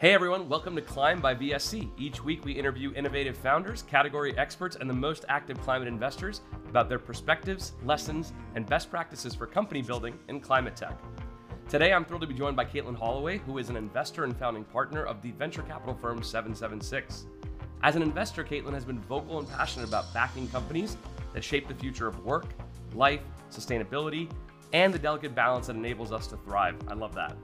Hey everyone, welcome to Climb by VSC. Each week we interview innovative founders, category experts, and the most active climate investors about their perspectives, lessons, and best practices for company building in climate tech. Today I'm thrilled to be joined by Katelin Holloway, who is an investor and founding partner of the venture capital firm 776. As an investor, Katelin has been vocal and passionate about backing companies that shape the future of work, life, sustainability, and the delicate balance that enables us to thrive. I love that.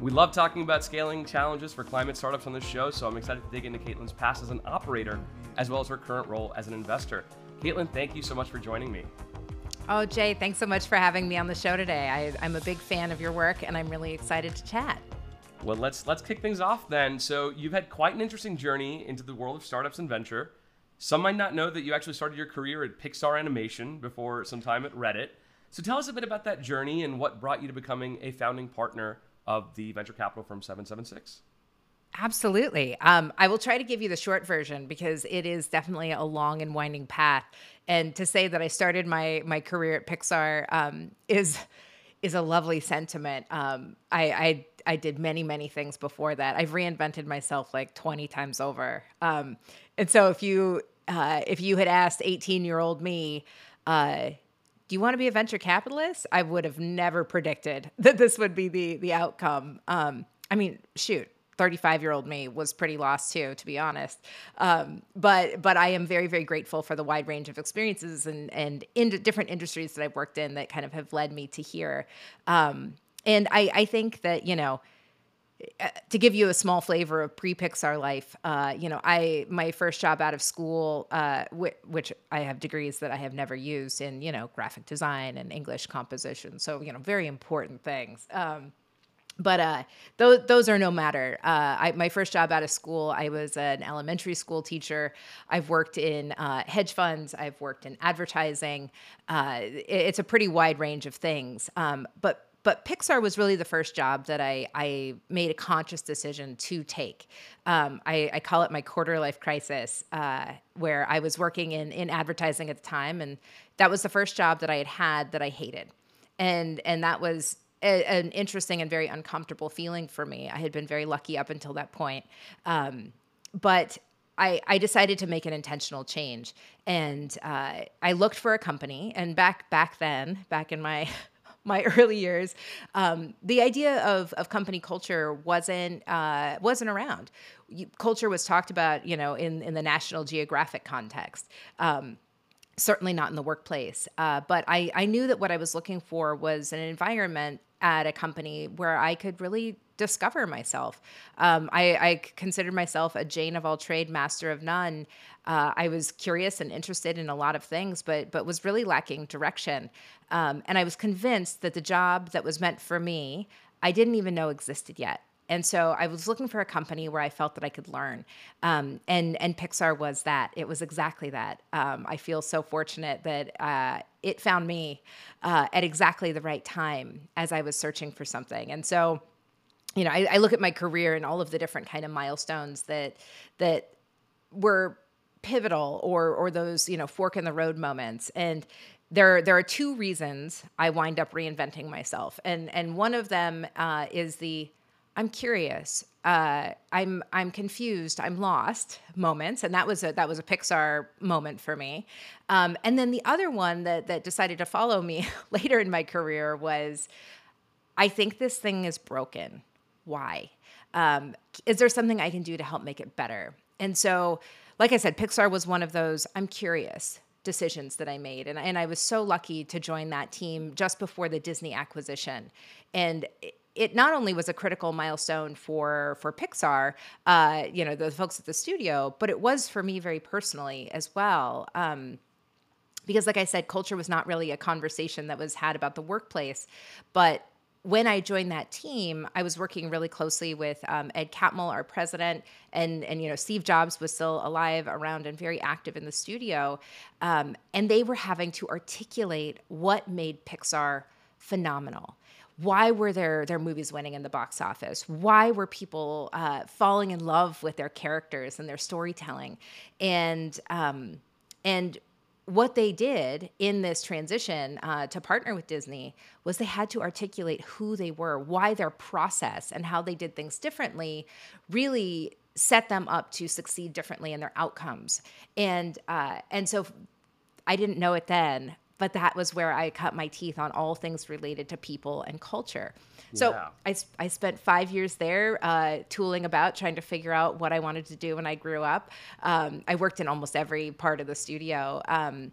We love talking about scaling challenges for climate startups on this show, so I'm excited to dig into Katelin's past as an operator, as well as her current role as an investor. Katelin, thank you so much for joining me. Oh, Jay, thanks so much for having me on the show today. I, am a big fan of your work, and I'm really excited to chat. Well, let's let's kick things off then. So you've had quite an interesting journey into the world of startups and venture. Some might not know that you actually started your career at Pixar Animation before some time at Reddit. So tell us a bit about that journey and what brought you to becoming a founding partner of the venture capital firm 776? Absolutely. Um, I will try to give you the short version because it is definitely a long and winding path. And to say that I started my my career at Pixar um, is is a lovely sentiment. Um, I, I, I did many many things before that. I've reinvented myself like twenty times over. Um, and so if you uh, if you had asked eighteen year old me. Uh, do you want to be a venture capitalist? I would have never predicted that this would be the the outcome. Um, I mean, shoot, 35 year old me was pretty lost too, to be honest. Um, but but I am very very grateful for the wide range of experiences and and in different industries that I've worked in that kind of have led me to here. Um, and I I think that you know to give you a small flavor of pre-Pixar life, uh, you know, I my first job out of school, uh, wh- which I have degrees that I have never used in, you know, graphic design and English composition. So you know, very important things. Um, but uh, those those are no matter. Uh, I, my first job out of school, I was an elementary school teacher. I've worked in uh, hedge funds. I've worked in advertising. Uh, it, it's a pretty wide range of things. Um, but but Pixar was really the first job that I, I made a conscious decision to take. Um, I, I, call it my quarter life crisis, uh, where I was working in, in advertising at the time. And that was the first job that I had had that I hated. And, and that was a, an interesting and very uncomfortable feeling for me. I had been very lucky up until that point. Um, but I, I, decided to make an intentional change and uh, I looked for a company and back back then back in my my early years, um, the idea of, of company culture wasn't uh, wasn't around. culture was talked about, you know, in in the National Geographic context. Um, certainly not in the workplace. Uh, but I, I knew that what I was looking for was an environment at a company where I could really discover myself. Um, I, I, considered myself a Jane of all trade, master of none. Uh, I was curious and interested in a lot of things, but but was really lacking direction. Um, and I was convinced that the job that was meant for me, I didn't even know existed yet. And so I was looking for a company where I felt that I could learn, um, and and Pixar was that. It was exactly that. Um, I feel so fortunate that uh, it found me uh, at exactly the right time as I was searching for something. And so, you know, I, I look at my career and all of the different kind of milestones that that were pivotal or or those you know fork in the road moments and there there are two reasons I wind up reinventing myself, and and one of them uh, is the I'm curious, uh, I'm I'm confused, I'm lost moments, and that was a that was a Pixar moment for me. Um, and then the other one that that decided to follow me later in my career was, I think this thing is broken. Why? Um, is there something I can do to help make it better? And so, like I said, Pixar was one of those. I'm curious decisions that I made. And, and I was so lucky to join that team just before the Disney acquisition. And it, not only was a critical milestone for for Pixar, uh, you know, the folks at the studio, but it was for me very personally as well. Um, because, like I said, culture was not really a conversation that was had about the workplace, but when I joined that team, I was working really closely with um, Ed Catmull, our president, and and you know Steve Jobs was still alive, around, and very active in the studio, um, and they were having to articulate what made Pixar phenomenal. Why were their their movies winning in the box office? Why were people uh, falling in love with their characters and their storytelling? And um, and what they did in this transition uh, to partner with Disney was they had to articulate who they were, why their process and how they did things differently really set them up to succeed differently in their outcomes. And uh, and so I didn't know it then, but that was where I cut my teeth on all things related to people and culture. So Yeah. I, I spent five years there uh, tooling about, trying to figure out what I wanted to do when I grew up. Um, I worked in almost every part of the studio, um,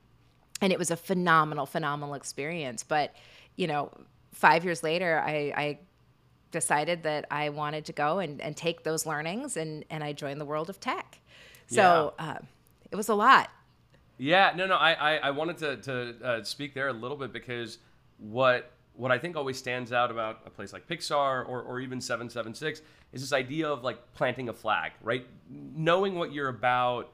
and it was a phenomenal, phenomenal experience. But, you know, five years later, I, I decided that I wanted to go and, and take those learnings, and, and I joined the world of tech. So uh, it was a lot. Yeah, no, no. I, I, I wanted to, to uh, speak there a little bit because what what I think always stands out about a place like Pixar or, or even 776 is this idea of like planting a flag, right? Knowing what you're about,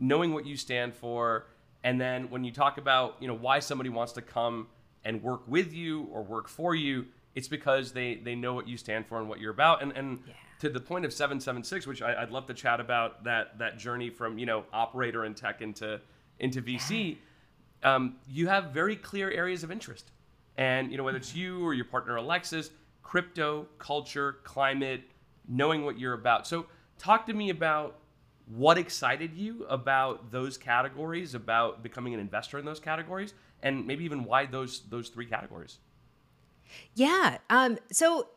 knowing what you stand for, and then when you talk about you know why somebody wants to come and work with you or work for you, it's because they they know what you stand for and what you're about. And and to the point of 776, which I, I'd love to chat about that that journey from you know operator and tech into into VC. Um, you have very clear areas of interest, and you know whether it's you or your partner Alexis, crypto, culture, climate, knowing what you're about. So talk to me about what excited you about those categories, about becoming an investor in those categories, and maybe even why those those three categories. Yeah. Um, so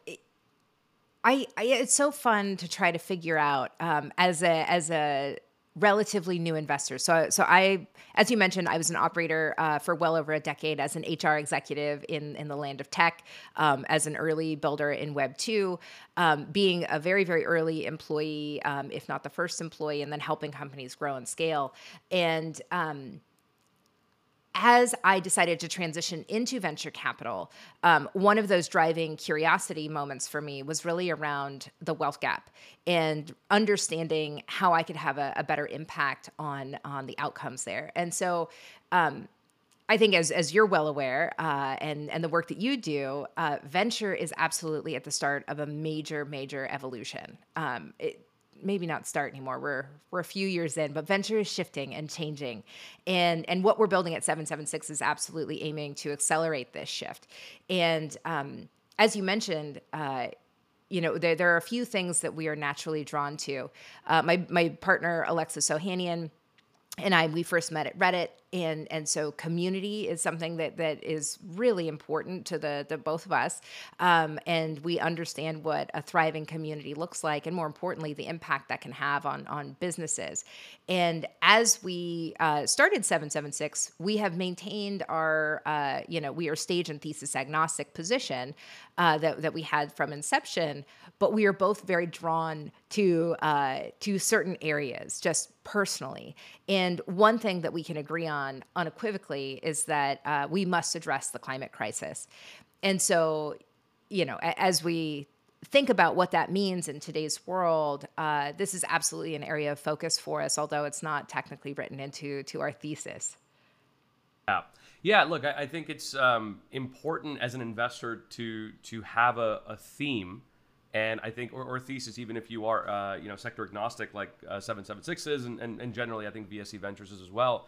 I, I it's so fun to try to figure out um, as a as a relatively new investors. So so I as you mentioned, I was an operator uh, for well over a decade as an HR executive in in the land of tech, um, as an early builder in Web two, um, being a very very early employee, um, if not the first employee, and then helping companies grow and scale. And um, as I decided to transition into venture capital, um, one of those driving curiosity moments for me was really around the wealth gap and understanding how I could have a, a better impact on on the outcomes there. And so, um, I think as as you're well aware, uh, and and the work that you do, uh, venture is absolutely at the start of a major major evolution. Um, it, maybe not start anymore. We're we're a few years in, but venture is shifting and changing, and and what we're building at seven seven six is absolutely aiming to accelerate this shift. And um, as you mentioned. Uh, you know, there, there are a few things that we are naturally drawn to. Uh, my my partner Alexis Ohanian and I we first met at Reddit and and so community is something that that is really important to the the both of us um, and we understand what a thriving community looks like and more importantly the impact that can have on on businesses. And as we uh, started 776 we have maintained our uh, you know we are stage and thesis agnostic position uh, that, that we had from inception but we are both very drawn to uh, to certain areas just personally. And one thing that we can agree on unequivocally is that uh, we must address the climate crisis. And so, you know, as we think about what that means in today's world, uh, this is absolutely an area of focus for us, although it's not technically written into to our thesis. Yeah, yeah. Look, I, I think it's um, important as an investor to to have a, a theme, and I think or, or thesis, even if you are uh, you know sector agnostic like uh, seven seven six is, and, and and generally I think VSC Ventures is as well.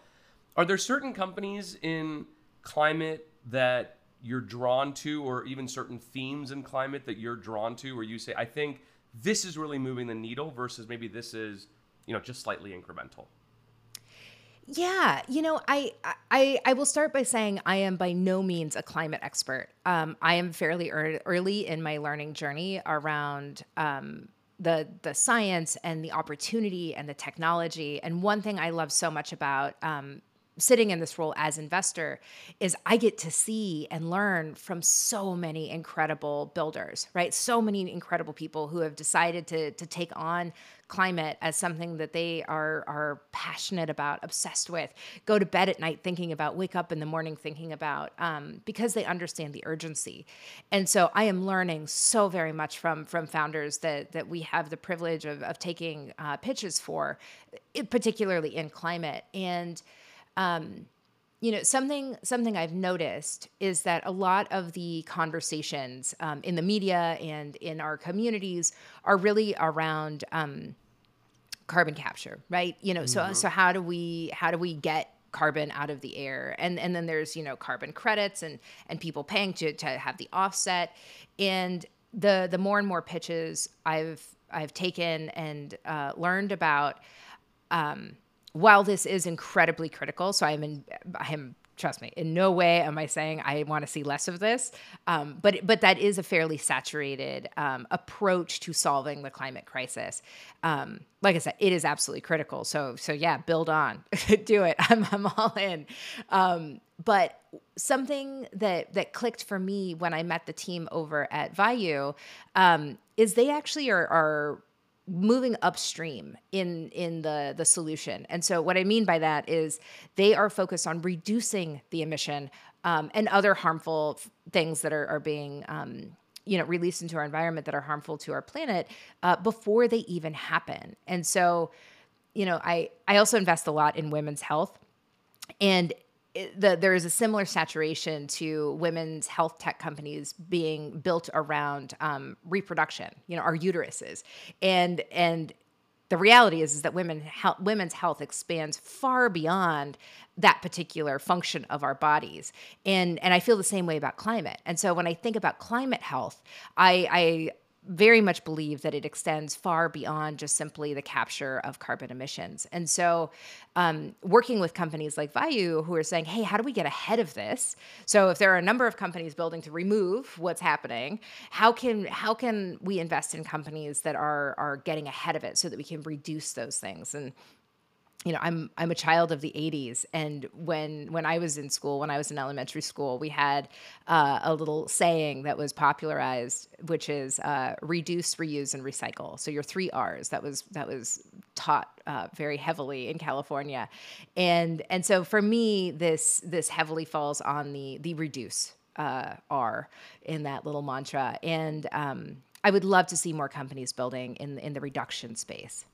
Are there certain companies in climate that you're drawn to, or even certain themes in climate that you're drawn to, where you say, I think this is really moving the needle versus maybe this is, you know, just slightly incremental? Yeah, you know, I, I I will start by saying I am by no means a climate expert. Um, I am fairly ear- early in my learning journey around um, the the science and the opportunity and the technology. And one thing I love so much about um, sitting in this role as investor is I get to see and learn from so many incredible builders, right? So many incredible people who have decided to to take on climate as something that they are are passionate about, obsessed with, go to bed at night thinking about, wake up in the morning thinking about, um, because they understand the urgency. And so I am learning so very much from from founders that that we have the privilege of of taking uh, pitches for, particularly in climate and um, you know something something i've noticed is that a lot of the conversations um, in the media and in our communities are really around um, carbon capture right you know so so how do we how do we get carbon out of the air. And and then there's, you know, carbon credits and and people paying to to have the offset. And the the more and more pitches I've I've taken and uh, learned about um, while this is incredibly critical, so I'm in, I'm trust me, in no way am I saying I want to see less of this. Um, but but that is a fairly saturated um, approach to solving the climate crisis. Um, like I said, it is absolutely critical. So so yeah, build on, do it. I'm I'm all in. Um, but something that that clicked for me when I met the team over at Vaayu um, is they actually are are moving upstream in in the the solution. And so what I mean by that is they are focused on reducing the emission um, and other harmful things that are, are being um, you know released into our environment that are harmful to our planet uh, before they even happen. And so you know I I also invest a lot in women's health. And the, there is a similar saturation to women's health tech companies being built around um, reproduction, you know, our uteruses, and and the reality is is that women health, women's health expands far beyond that particular function of our bodies. And and i feel the same way about climate. And so when i think about climate health i i very much believe that it extends far beyond just simply the capture of carbon emissions. And so, um, working with companies like Vaayu who are saying, hey, how do we get ahead of this? So, if there are a number of companies building to remove what's happening, how can how can we invest in companies that are are getting ahead of it so that we can reduce those things? And you know i'm i'm a child of the 80s and when when i was in school when i was in elementary school we had uh, a little saying that was popularized which is uh, reduce reuse and recycle. So your three r's that was that was taught uh, very heavily in california. And and so for me this this heavily falls on the the reduce uh, r in that little mantra. And um, i would love to see more companies building in in the reduction space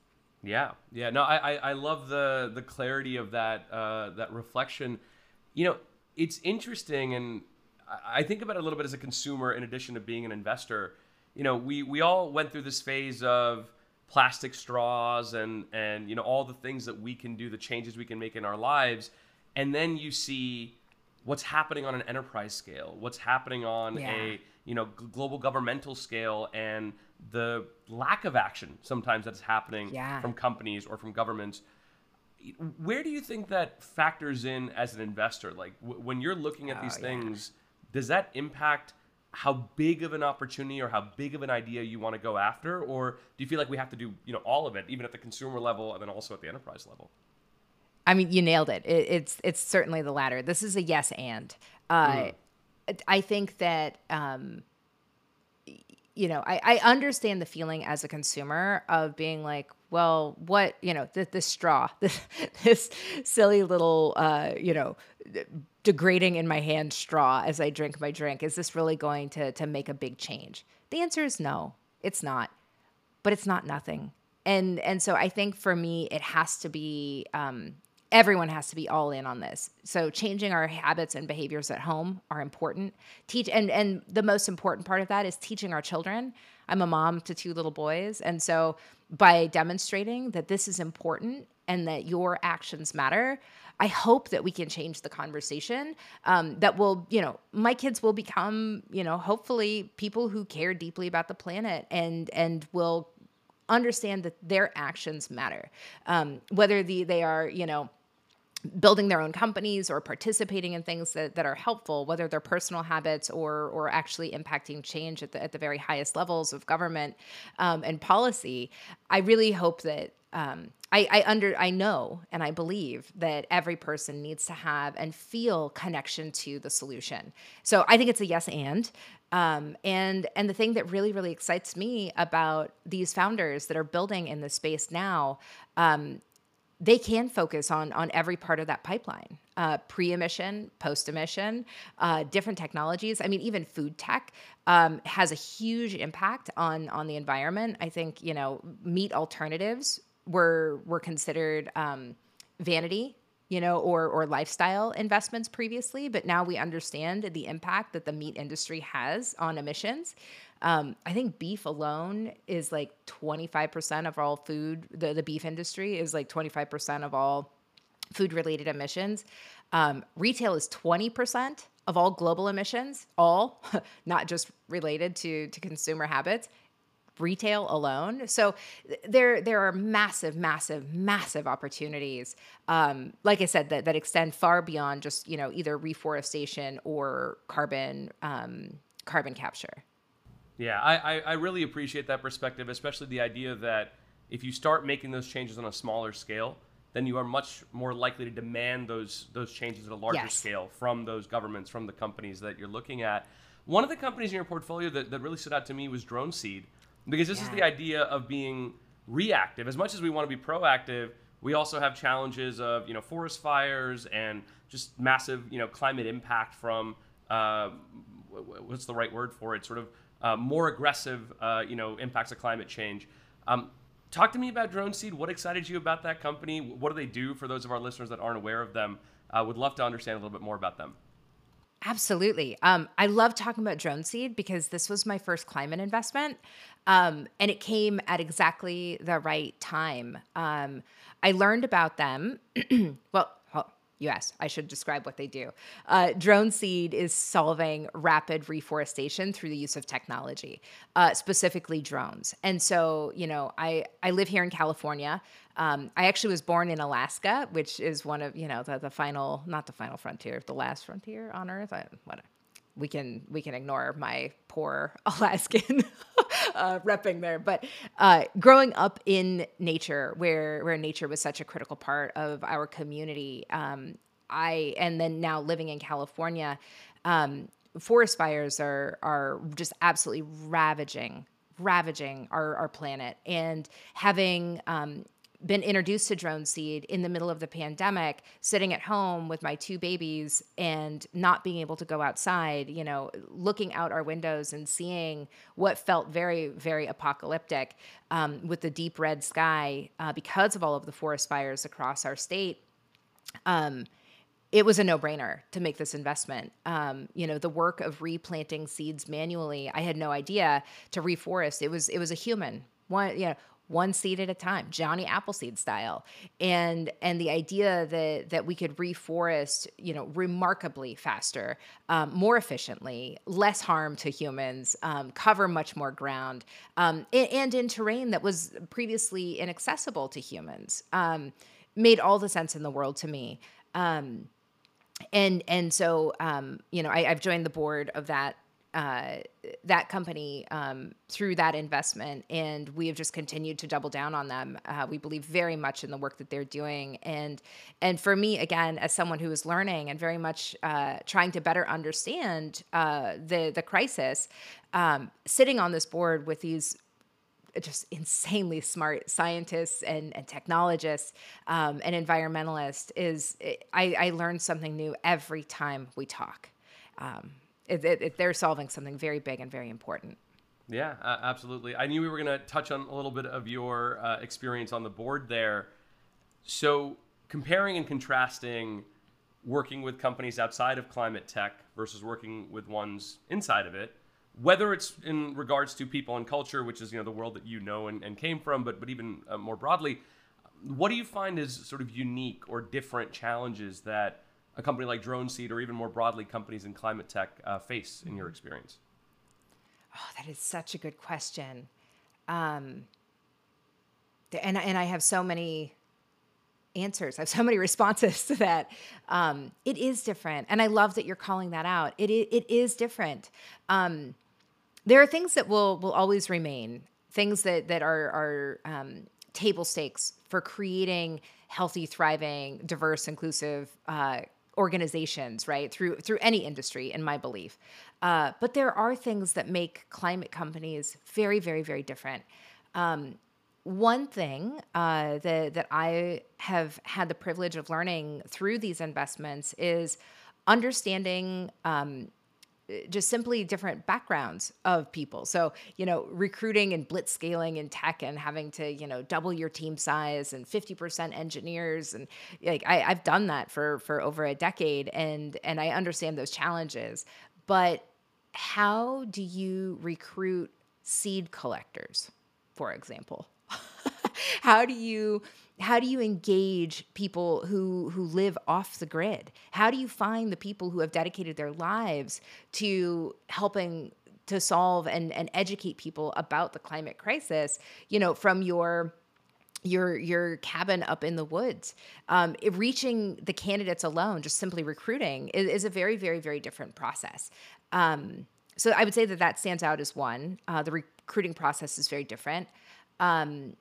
yeah, yeah. No, I, I, I love the the clarity of that uh, that reflection. You know, it's interesting, and I think about it a little bit as a consumer, in addition to being an investor. You know, we we all went through this phase of plastic straws and and you know all the things that we can do, the changes we can make in our lives, and then you see what's happening on an enterprise scale, what's happening on yeah. a you know global governmental scale, and the lack of action sometimes that's happening yeah. from companies or from governments. Where do you think that factors in as an investor? Like w- when you're looking at oh, these things yeah. does that impact how big of an opportunity or how big of an idea you want to go after? Or do you feel like we have to do you know all of it even at the consumer level and then also at the enterprise level? I mean you nailed it, it it's it's certainly the latter. This is a yes and. Uh, mm. i think that um, you know, I, I understand the feeling as a consumer of being like, well, what, you know, this, this straw, this, this silly little, uh, you know, degrading in my hand straw as I drink my drink, is this really going to, to make a big change? The answer is no, it's not, but it's not nothing. And, and so I think for me, it has to be um, everyone has to be all in on this. So changing our habits and behaviors at home are important. Teach and and the most important part of that is teaching our children. I'm a mom to two little boys, and so by demonstrating that this is important and that your actions matter, I hope that we can change the conversation. Um, that will, you know, my kids will become, you know, hopefully people who care deeply about the planet and and will understand that their actions matter. Um, whether the they are, you know building their own companies or participating in things that, that are helpful, whether they're personal habits or or actually impacting change at the at the very highest levels of government um, and policy. I really hope that um, I, I under I know and I believe that every person needs to have and feel connection to the solution. So I think it's a yes and. Um, and and the thing that really really excites me about these founders that are building in this space now um, they can focus on on every part of that pipeline uh, pre-emission post-emission uh, different technologies i mean even food tech um, has a huge impact on on the environment i think you know meat alternatives were were considered um, vanity you know, or or lifestyle investments previously, but now we understand the impact that the meat industry has on emissions. Um, I think beef alone is like 25% of all food. The, the beef industry is like 25% of all food related emissions. Um, retail is 20% of all global emissions, all, not just related to, to consumer habits retail alone. So there there are massive, massive, massive opportunities. Um, like I said, that that extend far beyond just you know either reforestation or carbon um, carbon capture. Yeah, I, I really appreciate that perspective, especially the idea that if you start making those changes on a smaller scale, then you are much more likely to demand those those changes at a larger yes. scale from those governments, from the companies that you're looking at. One of the companies in your portfolio that, that really stood out to me was DroneSeed because this yeah. is the idea of being reactive. As much as we want to be proactive, we also have challenges of you know forest fires and just massive you know climate impact from uh, what's the right word for it? Sort of uh, more aggressive uh, you know impacts of climate change. Um, talk to me about DroneSeed. What excited you about that company? What do they do for those of our listeners that aren't aware of them? Uh, would love to understand a little bit more about them. Absolutely. Um, I love talking about DroneSeed because this was my first climate investment. Um, and it came at exactly the right time. Um, I learned about them. well, Yes, I should describe what they do. Uh, DroneSeed is solving rapid reforestation through the use of technology, uh, specifically drones. And so, you know, I, I live here in California. Um, I actually was born in Alaska, which is one of, you know, the, the final, not the final frontier, the last frontier on Earth. I, whatever we can we can ignore my poor Alaskan uh, repping there. But uh, growing up in nature, where where nature was such a critical part of our community, um, I and then now living in California, um, forest fires are are just absolutely ravaging ravaging our, our planet and having um, been introduced to DroneSeed in the middle of the pandemic, sitting at home with my two babies and not being able to go outside, you know, looking out our windows and seeing what felt very, very apocalyptic um, with the deep red sky uh, because of all of the forest fires across our state. Um, it was a no-brainer to make this investment. Um, you know, the work of replanting seeds manually, I had no idea to reforest. It was it was a human one, you know, one seed at a time, Johnny Appleseed style. And and the idea that that we could reforest, you know, remarkably faster, um, more efficiently, less harm to humans, um, cover much more ground, um, and, and, in terrain that was previously inaccessible to humans, um, made all the sense in the world to me um, and and so um, you know I, have joined the board of that uh, that company um, through that investment, and we have just continued to double down on them. Uh, we believe very much in the work that they're doing, and and for me, again, as someone who is learning and very much uh, trying to better understand uh, the the crisis, um, sitting on this board with these just insanely smart scientists and, and technologists um, and environmentalists is I, I learn something new every time we talk. Um, it, it, they're solving something very big and very important. Yeah, uh, absolutely. I knew we were going to touch on a little bit of your uh, experience on the board there. So, comparing and contrasting working with companies outside of climate tech versus working with ones inside of it, whether it's in regards to people and culture, which is you know the world that you know and, and came from, but but even uh, more broadly, what do you find is sort of unique or different challenges that a company like DroneSeed or even more broadly companies in climate tech uh, face in your experience? Oh, that is such a good question. Um, and, and I have so many answers. I have so many responses to that. Um, it is different. And I love that you're calling that out. It, it, it is different. Um, there are things that will, will always remain, things that, that are, are um, table stakes for creating healthy, thriving, diverse, inclusive uh, organizations, right? Through through any industry, in my belief. Uh, but there are things that make climate companies very, very, very different. Um, one thing uh, that that I have had the privilege of learning through these investments is understanding um, just simply different backgrounds of people. So, you know, recruiting and blitz scaling in tech and having to, you know, double your team size and 50% engineers. And like, I, I've done that for, for over a decade and, and I understand those challenges, but how do you recruit seed collectors, for example? how do you how do you engage people who who live off the grid? How do you find the people who have dedicated their lives to helping to solve and and educate people about the climate crisis you know from your your your cabin up in the woods? Um, it, reaching the candidates alone just simply recruiting is, is a very very very different process. Um, so i would say that that stands out as one. Uh, the recruiting process is very different. Um,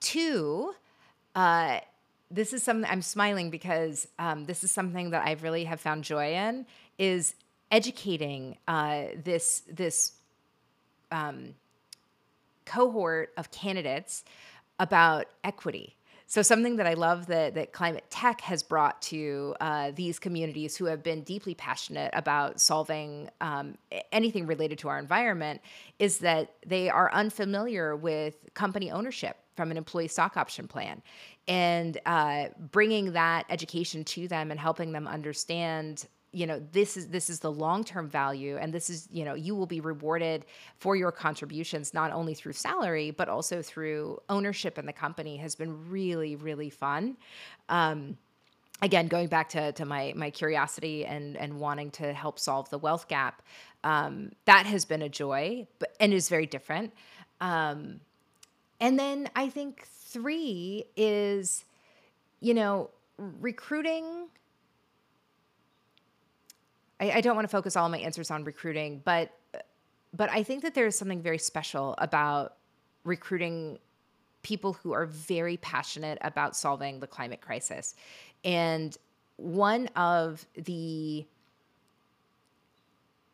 two uh, this is something I'm smiling because um, this is something that I really have found joy in is educating uh, this this um, cohort of candidates about equity. So something that I love that that climate tech has brought to uh, these communities who have been deeply passionate about solving um, anything related to our environment is that they are unfamiliar with company ownership from an employee stock option plan. And uh, bringing that education to them and helping them understand you know this is this is the long-term value and this is you know you will be rewarded for your contributions not only through salary but also through ownership in the company has been really really fun. Um, again going back to, to my my curiosity and and wanting to help solve the wealth gap um, that has been a joy but and is very different. Um, and then I think three is, you know, recruiting. I, I don't want to focus all my answers on recruiting, but but I think that there is something very special about recruiting people who are very passionate about solving the climate crisis. And one of the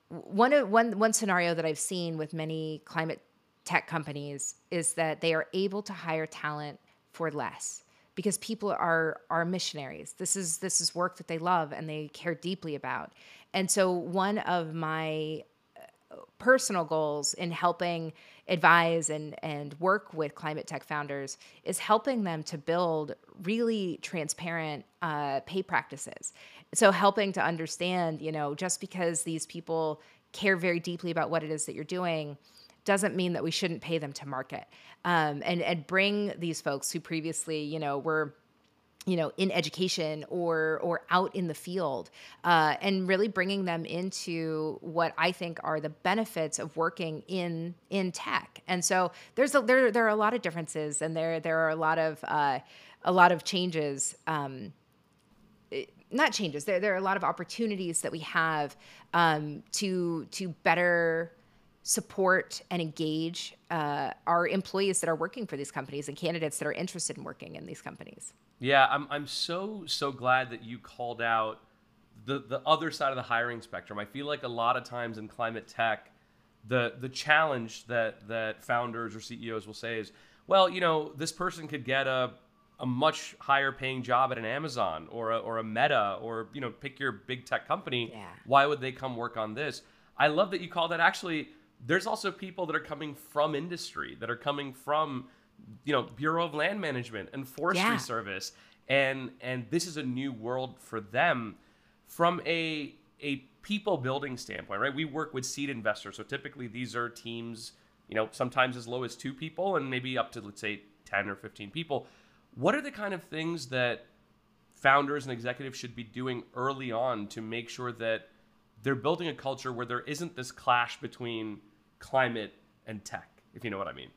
one of one one scenario that I've seen with many climate tech companies is that they are able to hire talent for less because people are are missionaries. This is this is work that they love and they care deeply about. And so one of my uh, personal goals in helping advise and and work with climate tech founders is helping them to build really transparent uh, pay practices. So helping to understand, you know, just because these people care very deeply about what it is that you're doing doesn't mean that we shouldn't pay them to market um, and and bring these folks who previously you know were you know in education or or out in the field uh, and really bringing them into what i think are the benefits of working in in tech. And so there's a there, there are a lot of differences and there there are a lot of uh, a lot of changes um, not changes there there are a lot of opportunities that we have um, to to better support and engage uh, our employees that are working for these companies and candidates that are interested in working in these companies. Yeah, I'm, I'm so, so glad that you called out the, the other side of the hiring spectrum. I feel like a lot of times in climate tech, the, the challenge that, that founders or CEOs will say is, well, you know, this person could get a, a much higher paying job at an Amazon or a, or a Meta or, you know, pick your big tech company. Yeah. Why would they come work on this? I love that you call that actually – there's also people that are coming from industry that are coming from you know bureau of land management and forestry yeah. service and and this is a new world for them. From a a people building standpoint right we work with seed investors. So typically these are teams you know sometimes as low as two people and maybe up to let's say 10 or 15 people. What are the kind of things that founders and executives should be doing early on to make sure that they're building a culture where there isn't this clash between climate and tech, if you know what I mean.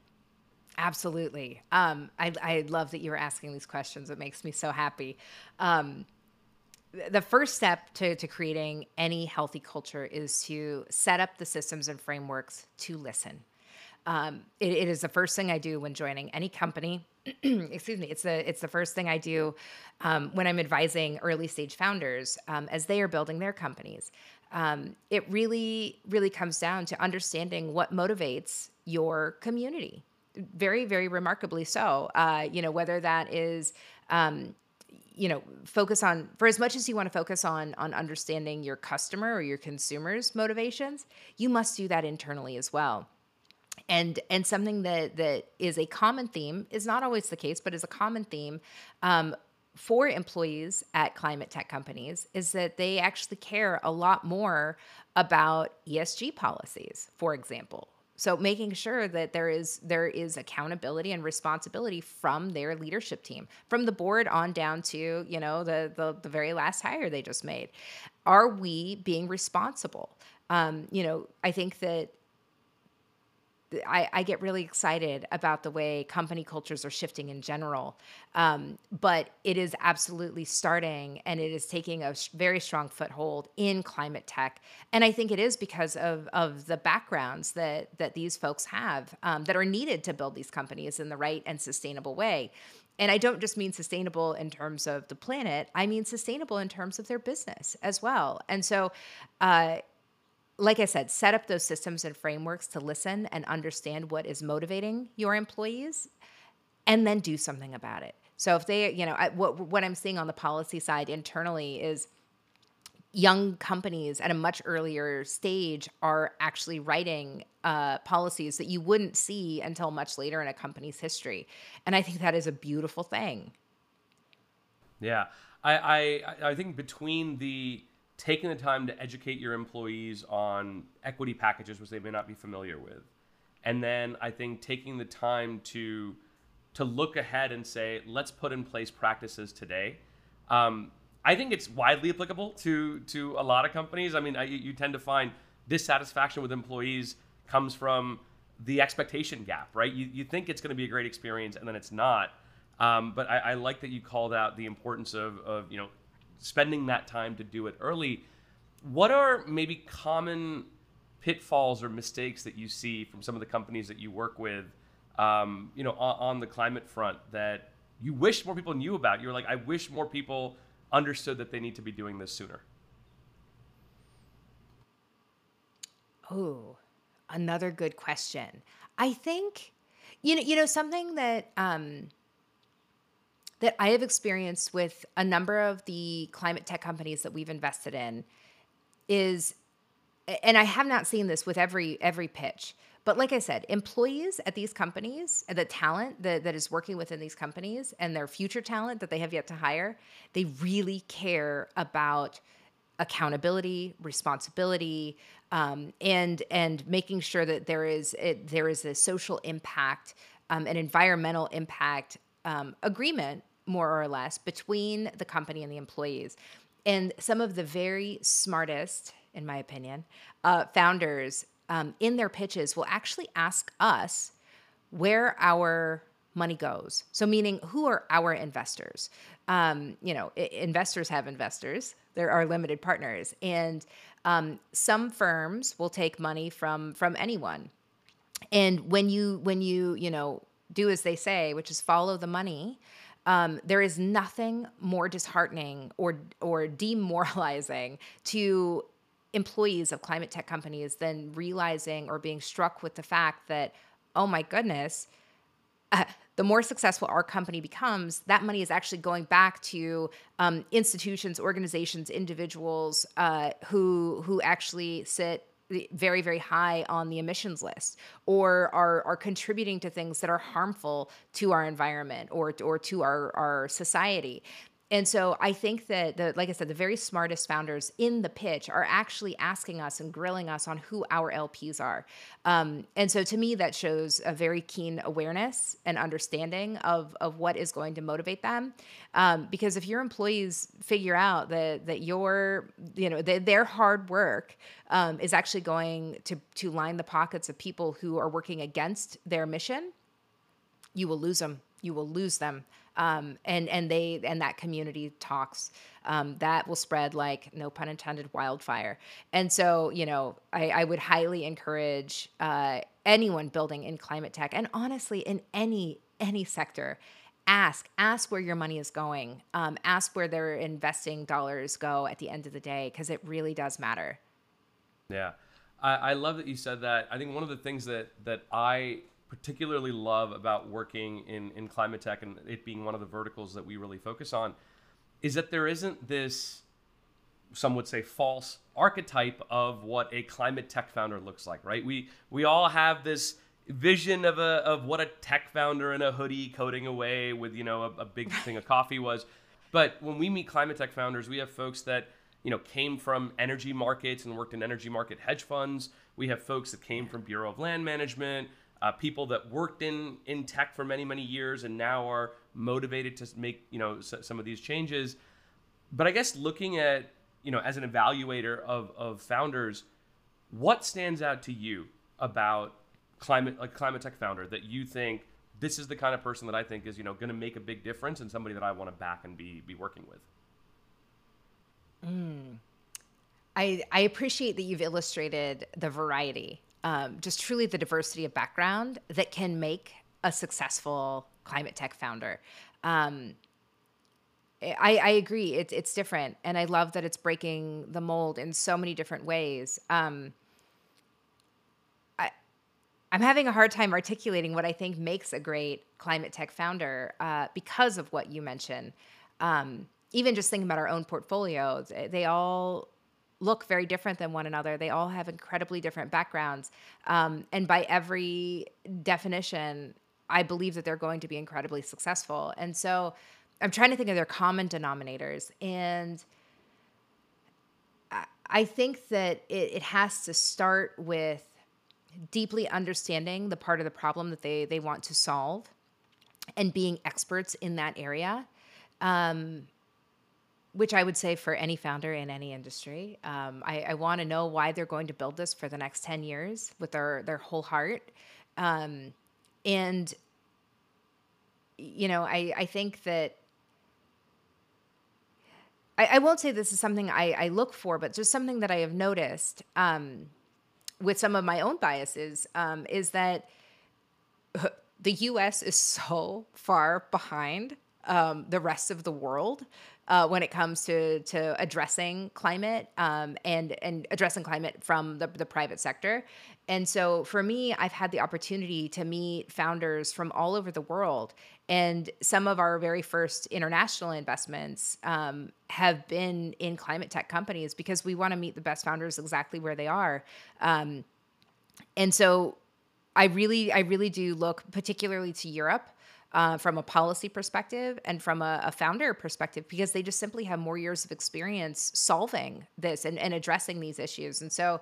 Absolutely. Um, I, I love that you were asking these questions. It makes me so happy. Um, the first step to, to creating any healthy culture is to set up the systems and frameworks to listen. Um, it, it is the first thing I do when joining any company. Excuse me. It's the it's the first thing I do um, when I'm advising early stage founders um, as they are building their companies um, it really, really comes down to understanding what motivates your community. Very, very remarkably so. Uh, you know, whether that is, um, you know, focus on for as much as you want to focus on on understanding your customer or your consumers' motivations, you must do that internally as well and and something that that is a common theme is not always the case but is a common theme um, for employees at climate tech companies is that they actually care a lot more about ESG policies, for example. So making sure that there is there is accountability and responsibility from their leadership team, from the board on down to you know the the, the very last hire they just made. Are we being responsible? Um, you know, I think that I, I, get really excited about the way company cultures are shifting in general. Um, but it is absolutely starting and it is taking a very strong foothold in climate tech. And I think it is because of, of the backgrounds that, that these folks have um, that are needed to build these companies in the right and sustainable way. And I don't just mean sustainable in terms of the planet, I mean sustainable in terms of their business as well. And so, uh, like I said, set up those systems and frameworks to listen and understand what is motivating your employees and then do something about it. So if they, you know, I, what what I'm seeing on the policy side internally is young companies at a much earlier stage are actually writing uh, policies that you wouldn't see until much later in a company's history, and I think that is a beautiful thing. Yeah, I I, I think between the taking the time to educate your employees on equity packages which they may not be familiar with. And then i think taking the time to to look ahead and say let's put in place practices today. Um, i think it's widely applicable to to a lot of companies. I mean I, you tend to find dissatisfaction with employees comes from the expectation gap right? You, you think it's going to be a great experience and then it's not. Um, but I, I like that you called out the importance of, of you know spending that time to do it early. What are maybe common pitfalls or mistakes that you see from some of the companies that you work with, um, you know, on, on, the climate front that you wish more people knew about? You're like, I wish more people understood that they need to be doing this sooner. Oh, another good question. I think, you know, you know, something that um, that I have experienced with a number of the climate tech companies that we've invested in is and I have not seen this with every every pitch. But like I said, employees at these companies, the talent that, that is working within these companies and their future talent that they have yet to hire, they really care about accountability, responsibility, um, and and making sure that there is it, there is a social impact, um, an environmental impact um, agreement more or less, between the company and the employees. And some of the very smartest, in my opinion, uh, founders um, in their pitches will actually ask us where our money goes. So, meaning who are our investors? Um, you know, I- investors have investors. There are limited partners, and um, some firms will take money from from anyone. And when you when you you know do as they say, which is follow the money, um, there is nothing more disheartening or or demoralizing to employees of climate tech companies than realizing or being struck with the fact that oh my goodness uh, the more successful our company becomes, that money is actually going back to um, institutions, organizations, individuals uh, who who actually sit very very high on the emissions list or are are contributing to things that are harmful to our environment or or to our our society and so I think that the like I said, the very smartest founders in the pitch are actually asking us and grilling us on who our LPs are. Um, and so to me, that shows a very keen awareness and understanding of of what is going to motivate them. Um, because if your employees figure out that that your you know their hard work um, is actually going to to line the pockets of people who are working against their mission, you will lose them. You will lose them um, and and they and that community talks um, that will spread like no pun intended wildfire. And so you know i, I would highly encourage uh, anyone building in climate tech and honestly in any any sector ask ask where your money is going. Um, ask where their investing dollars go at the end of the day because it really does matter. Yeah. I, I love that you said that. I think one of the things that that i particularly love about working in, in climate tech and it being one of the verticals that we really focus on is that there isn't this, some would say, false archetype of what a climate tech founder looks like, right? We, we all have this vision of a of what a tech founder in a hoodie coding away with you know a, a big thing of coffee was but when we meet climate tech founders we have folks that you know came from energy markets and worked in energy market hedge funds. We have folks that came from Bureau of Land Management, uh, people that worked in in tech for many many years and now are motivated to make you know s- some of these changes. But I guess looking at you know as an evaluator of of founders, what stands out to you about climate like climate tech founder that you think this is the kind of person that I think is you know going to make a big difference and somebody that I want to back and be be working with. I, I appreciate that you've illustrated the variety, um, just truly the diversity of background that can make a successful climate tech founder. Um, I, I agree. It's it's different, and I love that it's breaking the mold in so many different ways. Um, I I'm having a hard time articulating what I think makes a great climate tech founder uh, because of what you mentioned. Um, even just thinking about our own portfolios, they all look very different than one another. They all have incredibly different backgrounds, um, and by every definition, I believe that they're going to be incredibly successful. And so I'm trying to think of their common denominators. And I, think that it, it has to start with deeply understanding the part of the problem that they, they want to solve and being experts in that area. Um, which I would say for any founder in any industry. Um, I, I want to know why they're going to build this for the next 10 years with their, their whole heart. Um, and, you know, I, I think that I, I won't say this is something I, I look for, but just something that I have noticed um, with some of my own biases um, is that the US is so far behind um, the rest of the world uh, when it comes to to addressing climate um, and and addressing climate from the, the private sector. And so for me, I've had the opportunity to meet founders from all over the world. And some of our very first international investments um, have been in climate tech companies because we want to meet the best founders exactly where they are. Um, and so I really, I really do look particularly to Europe uh, from a policy perspective and from a, a, founder perspective because they just simply have more years of experience solving this and, and addressing these issues. And so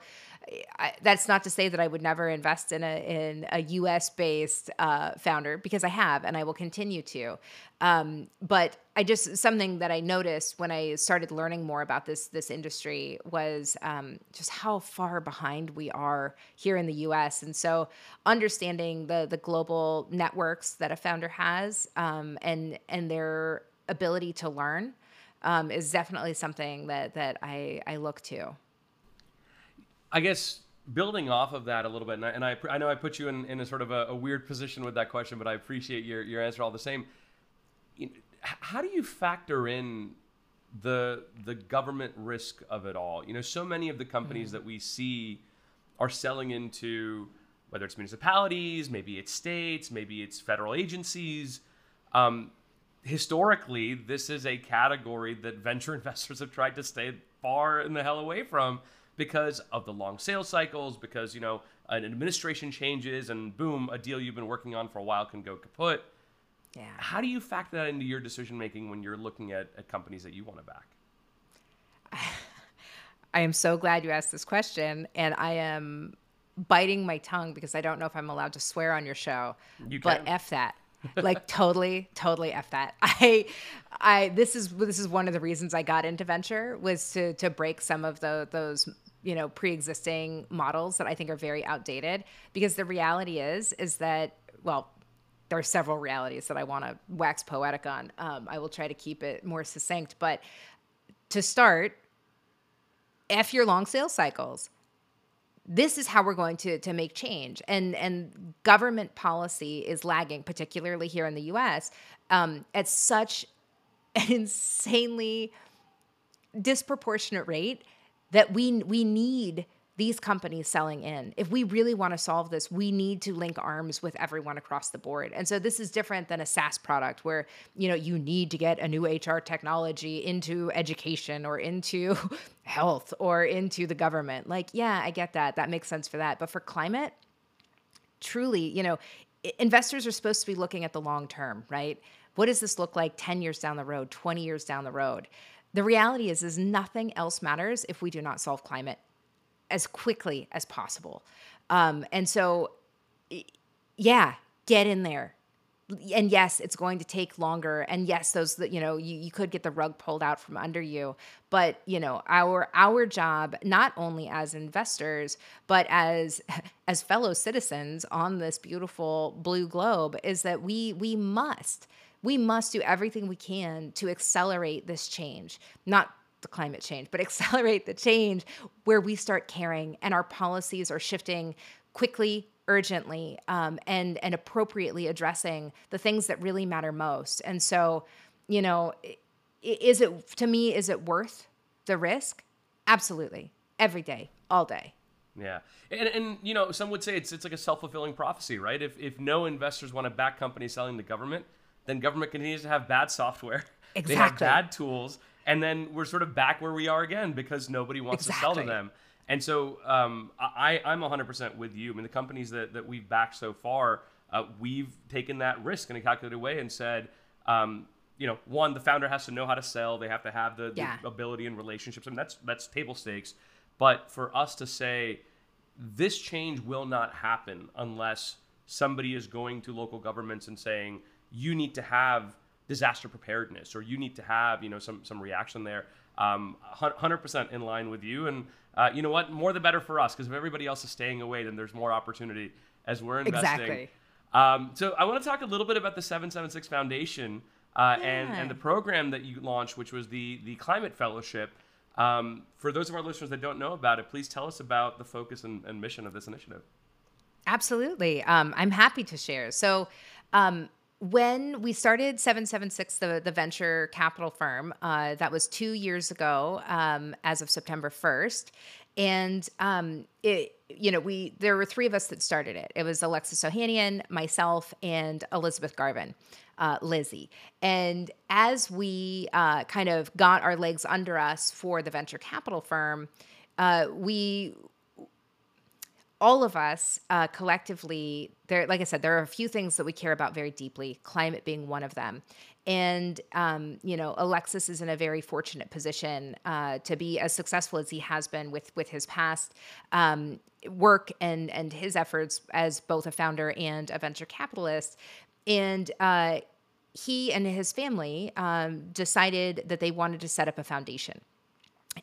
I, that's not to say that I would never invest in a in a U.S. based uh, founder because I have and I will continue to. Um, but I just something that I noticed when I started learning more about this this industry was um, just how far behind we are here in the U.S. And so understanding the the global networks that a founder has um, and and their ability to learn um, is definitely something that that I I look to. I guess building off of that a little bit, and I, and I, I know I put you in, in a sort of a, a, weird position with that question, but I appreciate your, your answer all the same. You know, how do you factor in the the government risk of it all? You know, so many of the companies mm-hmm. that we see are selling into whether it's municipalities, maybe it's states, maybe it's federal agencies. Um, historically, this is a category that venture investors have tried to stay far in the hell away from because of the long sales cycles, because, you know, an administration changes and boom, a deal you've been working on for a while can go kaput. Yeah. How do you factor that into your decision making when you're looking at, at companies that you want to back? I am so glad you asked this question, and I am biting my tongue because I don't know if I'm allowed to swear on your show. You can. But f that. Like totally totally f that. I i this is this is one of the reasons i got into venture was to to break some of the those you know pre-existing models that i think are very outdated. Because the reality is is that well there are several realities that i want to wax poetic on. Um, i will try to keep it more succinct but to start f your long sales cycles this is how we're going to to make change. And and government policy is lagging particularly here in the US um, at such an insanely disproportionate rate that we we need these companies selling in. If we really want to solve this, we need to link arms with everyone across the board. And so this is different than a SaaS product where, you know, you need to get a new HR technology into education or into health or into the government. Like, yeah, I get that. That makes sense for that. But for climate, truly, you know, investors are supposed to be looking at the long term, right? What does this look like 10 years down the road, 20 years down the road? the reality is is nothing else matters if we do not solve climate as quickly as possible. Um, and so, yeah, get in there. And yes, it's going to take longer. And yes, those you know, you, you could get the rug pulled out from under you. But you know, our our job, not only as investors, but as as fellow citizens on this beautiful blue globe, is that we we must we must do everything we can to accelerate this change. Not the climate change, but accelerate the change where we start caring and our policies are shifting quickly, urgently, um, and and appropriately addressing the things that really matter most. And so, you know, is it to me? Is it worth the risk? Absolutely, every day, all day. Yeah, and and you know, some would say it's it's like a self fulfilling prophecy, right? If if no investors want to back companies selling to government, then government continues to have bad software. Exactly. They have bad tools, and then we're sort of back where we are again because nobody wants exactly. to sell to them. And so um, I, I'm 100% with you. I mean, the companies that, that we've backed so far, uh, we've taken that risk in a calculated way and said, um, you know, one, the founder has to know how to sell. They have to have the, yeah. the ability and relationships. I mean, that's that's table stakes. But for us to say this change will not happen unless somebody is going to local governments and saying, you need to have disaster preparedness or you need to have you know some some reaction there. Um, 100% in line with you. And uh, you know what? More the better for us because if everybody else is staying away then there's more opportunity as we're investing. Exactly. Um, so i want to talk a little bit about the 776 foundation uh, yeah. and, and the program that you launched which was the the climate fellowship. Um, for those of our listeners that don't know about it please tell us about the focus and, and mission of this initiative. Absolutely. Um, i'm happy to share. So um, when we started 776 the, the venture capital firm uh, that was two years ago um, as of september 1st and um, it you know we there were three of us that started it. It was alexis ohanian myself and elizabeth garvin uh, lizzie. And as we uh, kind of got our legs under us for the venture capital firm uh, we all of us uh, collectively there like i said there are a few things that we care about very deeply climate being one of them. And um, you know alexis is in a very fortunate position uh, to be as successful as he has been with with his past um, work and and his efforts as both a founder and a venture capitalist. And uh, he and his family um, decided that they wanted to set up a foundation.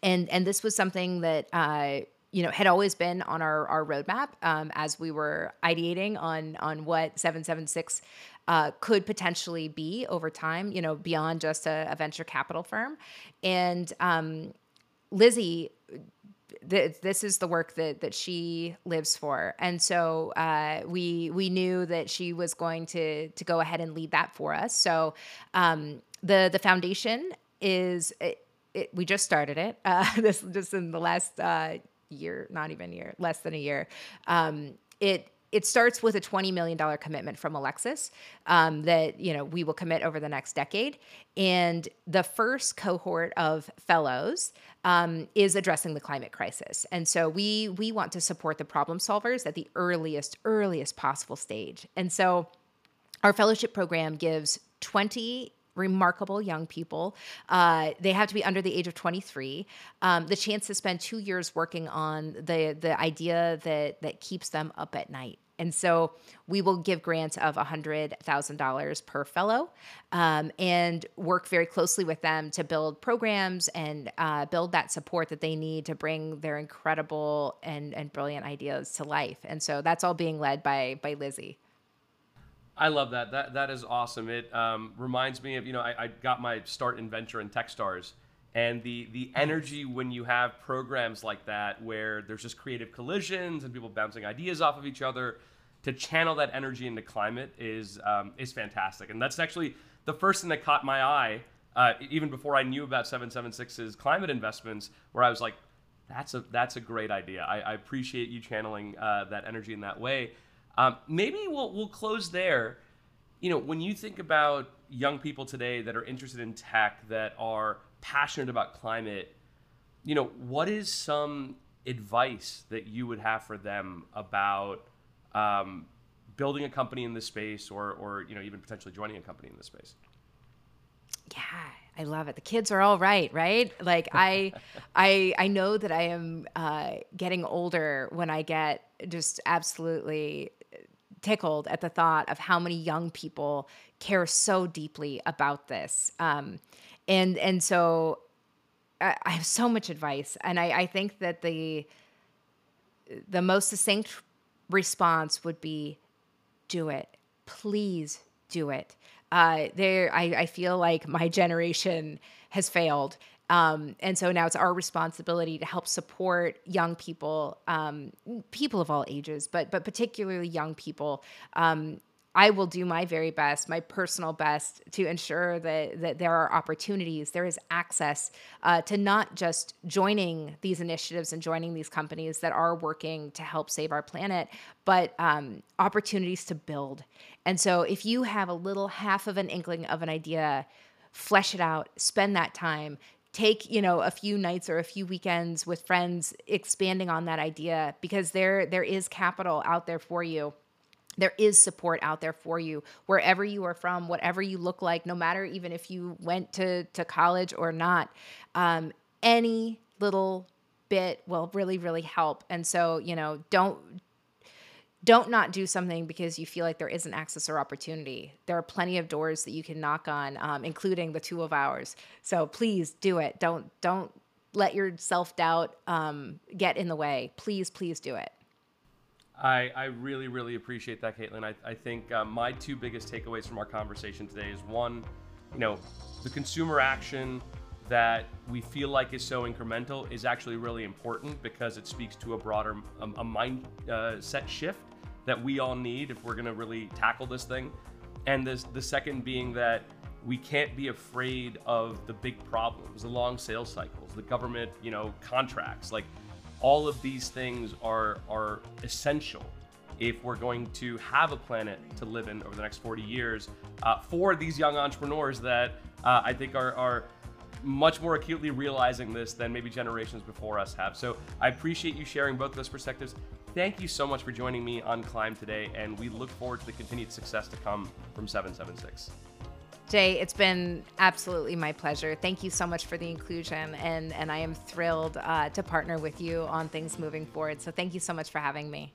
And and this was something that uh, you know had always been on our our roadmap um, as we were ideating on on what 776 uh, could potentially be over time you know beyond just a, a venture capital firm. And um, lizzie th- this is the work that that she lives for. And so uh, we we knew that she was going to to go ahead and lead that for us. So um, the the foundation is it, it, we just started it uh, this just in the last uh, year, not even year, less than a year. Um, it it starts with a $20 million commitment from Alexis um, that you know we will commit over the next decade. And the first cohort of fellows um, is addressing the climate crisis. And so we we want to support the problem solvers at the earliest, earliest possible stage. And so our fellowship program gives 20 remarkable young people. Uh, they have to be under the age of 23. Um, the chance to spend two years working on the the idea that that keeps them up at night. And so we will give grants of $100,000 per fellow um, and work very closely with them to build programs and uh, build that support that they need to bring their incredible and, and brilliant ideas to life. And so that's all being led by, by Lizzie. I love that. That that is awesome. It um, reminds me of you know I, I, got my start in venture in TechStars, and the the energy when you have programs like that where there's just creative collisions and people bouncing ideas off of each other, to channel that energy into climate is um, is fantastic. And that's actually the first thing that caught my eye, uh, even before I knew about 776's climate investments, where I was like, that's a that's a great idea. I, I appreciate you channeling uh, that energy in that way. Um, maybe we'll we'll close there. You know, when you think about young people today that are interested in tech, that are passionate about climate, you know, what is some advice that you would have for them about um, building a company in this space, or or you know, even potentially joining a company in this space? Yeah, I love it. The kids are all right, right? Like I, I, I know that I am uh, getting older when I get just absolutely tickled at the thought of how many young people care so deeply about this. Um, and and so I, I have so much advice, and I, I think that the the most succinct response would be, "Do it, please do it." uh, there I, I feel like my generation has failed um, and so now it's our responsibility to help support young people um, people of all ages but but particularly young people um, I will do my very best, my personal best, to ensure that, that there are opportunities, there is access uh, to not just joining these initiatives and joining these companies that are working to help save our planet, but um, opportunities to build. And so, if you have a little half of an inkling of an idea, flesh it out, spend that time, take you know a few nights or a few weekends with friends expanding on that idea because there there is capital out there for you. There is support out there for you wherever you are from whatever you look like no matter even if you went to, to college or not um, any little bit will really really help. And so you know don't don't not do something because you feel like there isn't access or opportunity. There are plenty of doors that you can knock on um, including the two of ours. So please do it. Don't don't let your self-doubt um, get in the way. Please please do it. I, I really, really appreciate that, Katelin. I, I think uh, my two biggest takeaways from our conversation today is one, you know, the consumer action that we feel like is so incremental is actually really important because it speaks to a broader um, a mindset uh, shift that we all need if we're going to really tackle this thing. And this, the second being that we can't be afraid of the big problems, the long sales cycles, the government, you know, contracts. Like all of these things are are essential if we're going to have a planet to live in over the next 40 years uh, for these young entrepreneurs that uh, I think are, are much more acutely realizing this than maybe generations before us have. So I appreciate you sharing both those perspectives. Thank you so much for joining me on Climb today, and we look forward to the continued success to come from 776. Jay, it's been absolutely my pleasure. Thank you so much for the inclusion, and, and I am thrilled uh, to partner with you on things moving forward. So, thank you so much for having me.